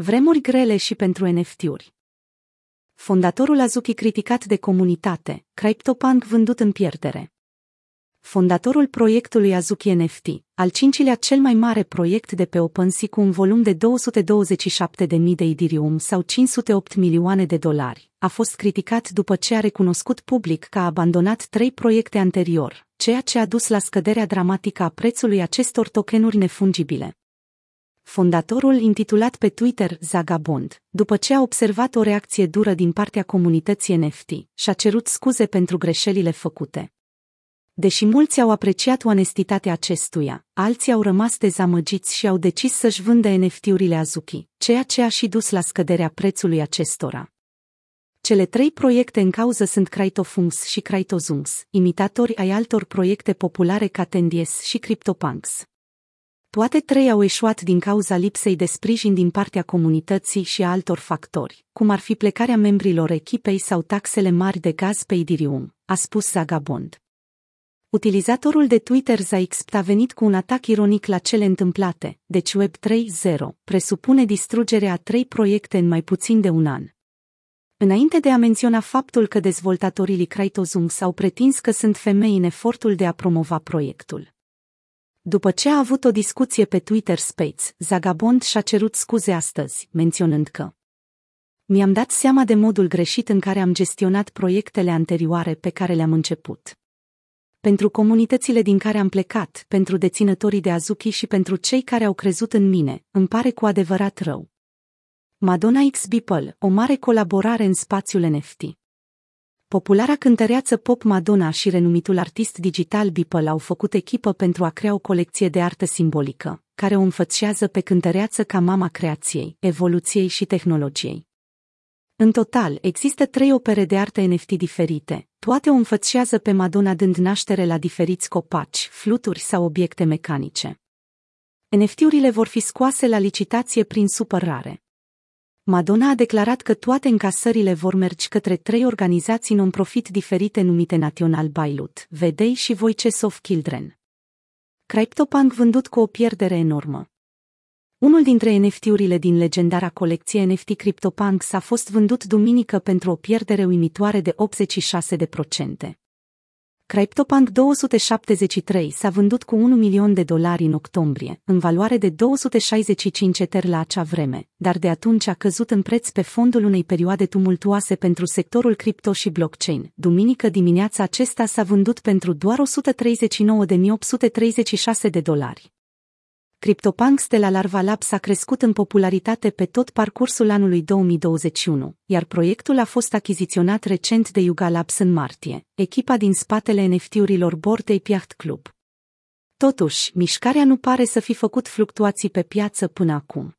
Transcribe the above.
Vremuri grele și pentru NFT-uri. Fondatorul Azuki criticat de comunitate, CryptoPunk vândut în pierdere. Fondatorul proiectului Azuki NFT, al cincilea cel mai mare proiect de pe OpenSea cu un volum de 227.000 de Ethereum sau 508 milioane de dolari, a fost criticat după ce a recunoscut public că a abandonat trei proiecte anterior, ceea ce a dus la scăderea dramatică a prețului acestor tokenuri nefungibile fondatorul intitulat pe Twitter Zagabond, după ce a observat o reacție dură din partea comunității NFT, și-a cerut scuze pentru greșelile făcute. Deși mulți au apreciat onestitatea acestuia, alții au rămas dezamăgiți și au decis să-și vândă NFT-urile Azuki, ceea ce a și dus la scăderea prețului acestora. Cele trei proiecte în cauză sunt Cryptofunks și Cryptozunks, imitatori ai altor proiecte populare ca Tendies și CryptoPunks. Toate trei au eșuat din cauza lipsei de sprijin din partea comunității și a altor factori, cum ar fi plecarea membrilor echipei sau taxele mari de gaz pe Idirium, a spus Zagabond. Utilizatorul de Twitter Zaixpt a venit cu un atac ironic la cele întâmplate, deci Web 3.0 presupune distrugerea a trei proiecte în mai puțin de un an. Înainte de a menționa faptul că dezvoltatorii Likraitozum s-au pretins că sunt femei în efortul de a promova proiectul. După ce a avut o discuție pe Twitter Space, Zagabond și-a cerut scuze astăzi, menționând că Mi-am dat seama de modul greșit în care am gestionat proiectele anterioare pe care le-am început. Pentru comunitățile din care am plecat, pentru deținătorii de Azuki și pentru cei care au crezut în mine, îmi pare cu adevărat rău. Madonna X Beeple, o mare colaborare în spațiul NFT. Populara cântăreață pop Madonna și renumitul artist digital Beeple au făcut echipă pentru a crea o colecție de artă simbolică, care o înfățiază pe cântăreață ca mama creației, evoluției și tehnologiei. În total, există trei opere de artă NFT diferite, toate o înfățiază pe Madonna dând naștere la diferiți copaci, fluturi sau obiecte mecanice. NFT-urile vor fi scoase la licitație prin supărare. Madonna a declarat că toate încasările vor merge către trei organizații non-profit diferite numite National Bailut, Vedei și Voices of Children. CryptoPunk vândut cu o pierdere enormă. Unul dintre NFT-urile din legendara colecție NFT CryptoPunks a fost vândut duminică pentru o pierdere uimitoare de 86%. CryptoPunk 273 s-a vândut cu 1 milion de dolari în octombrie, în valoare de 265 eter la acea vreme, dar de atunci a căzut în preț pe fondul unei perioade tumultuoase pentru sectorul cripto și blockchain. Duminică dimineața acesta s-a vândut pentru doar 139.836 de dolari. CryptoPunks de la Larva Labs a crescut în popularitate pe tot parcursul anului 2021, iar proiectul a fost achiziționat recent de Yuga Labs în martie, echipa din spatele NFT-urilor Bored Ape Yacht Club. Totuși, mișcarea nu pare să fi făcut fluctuații pe piață până acum.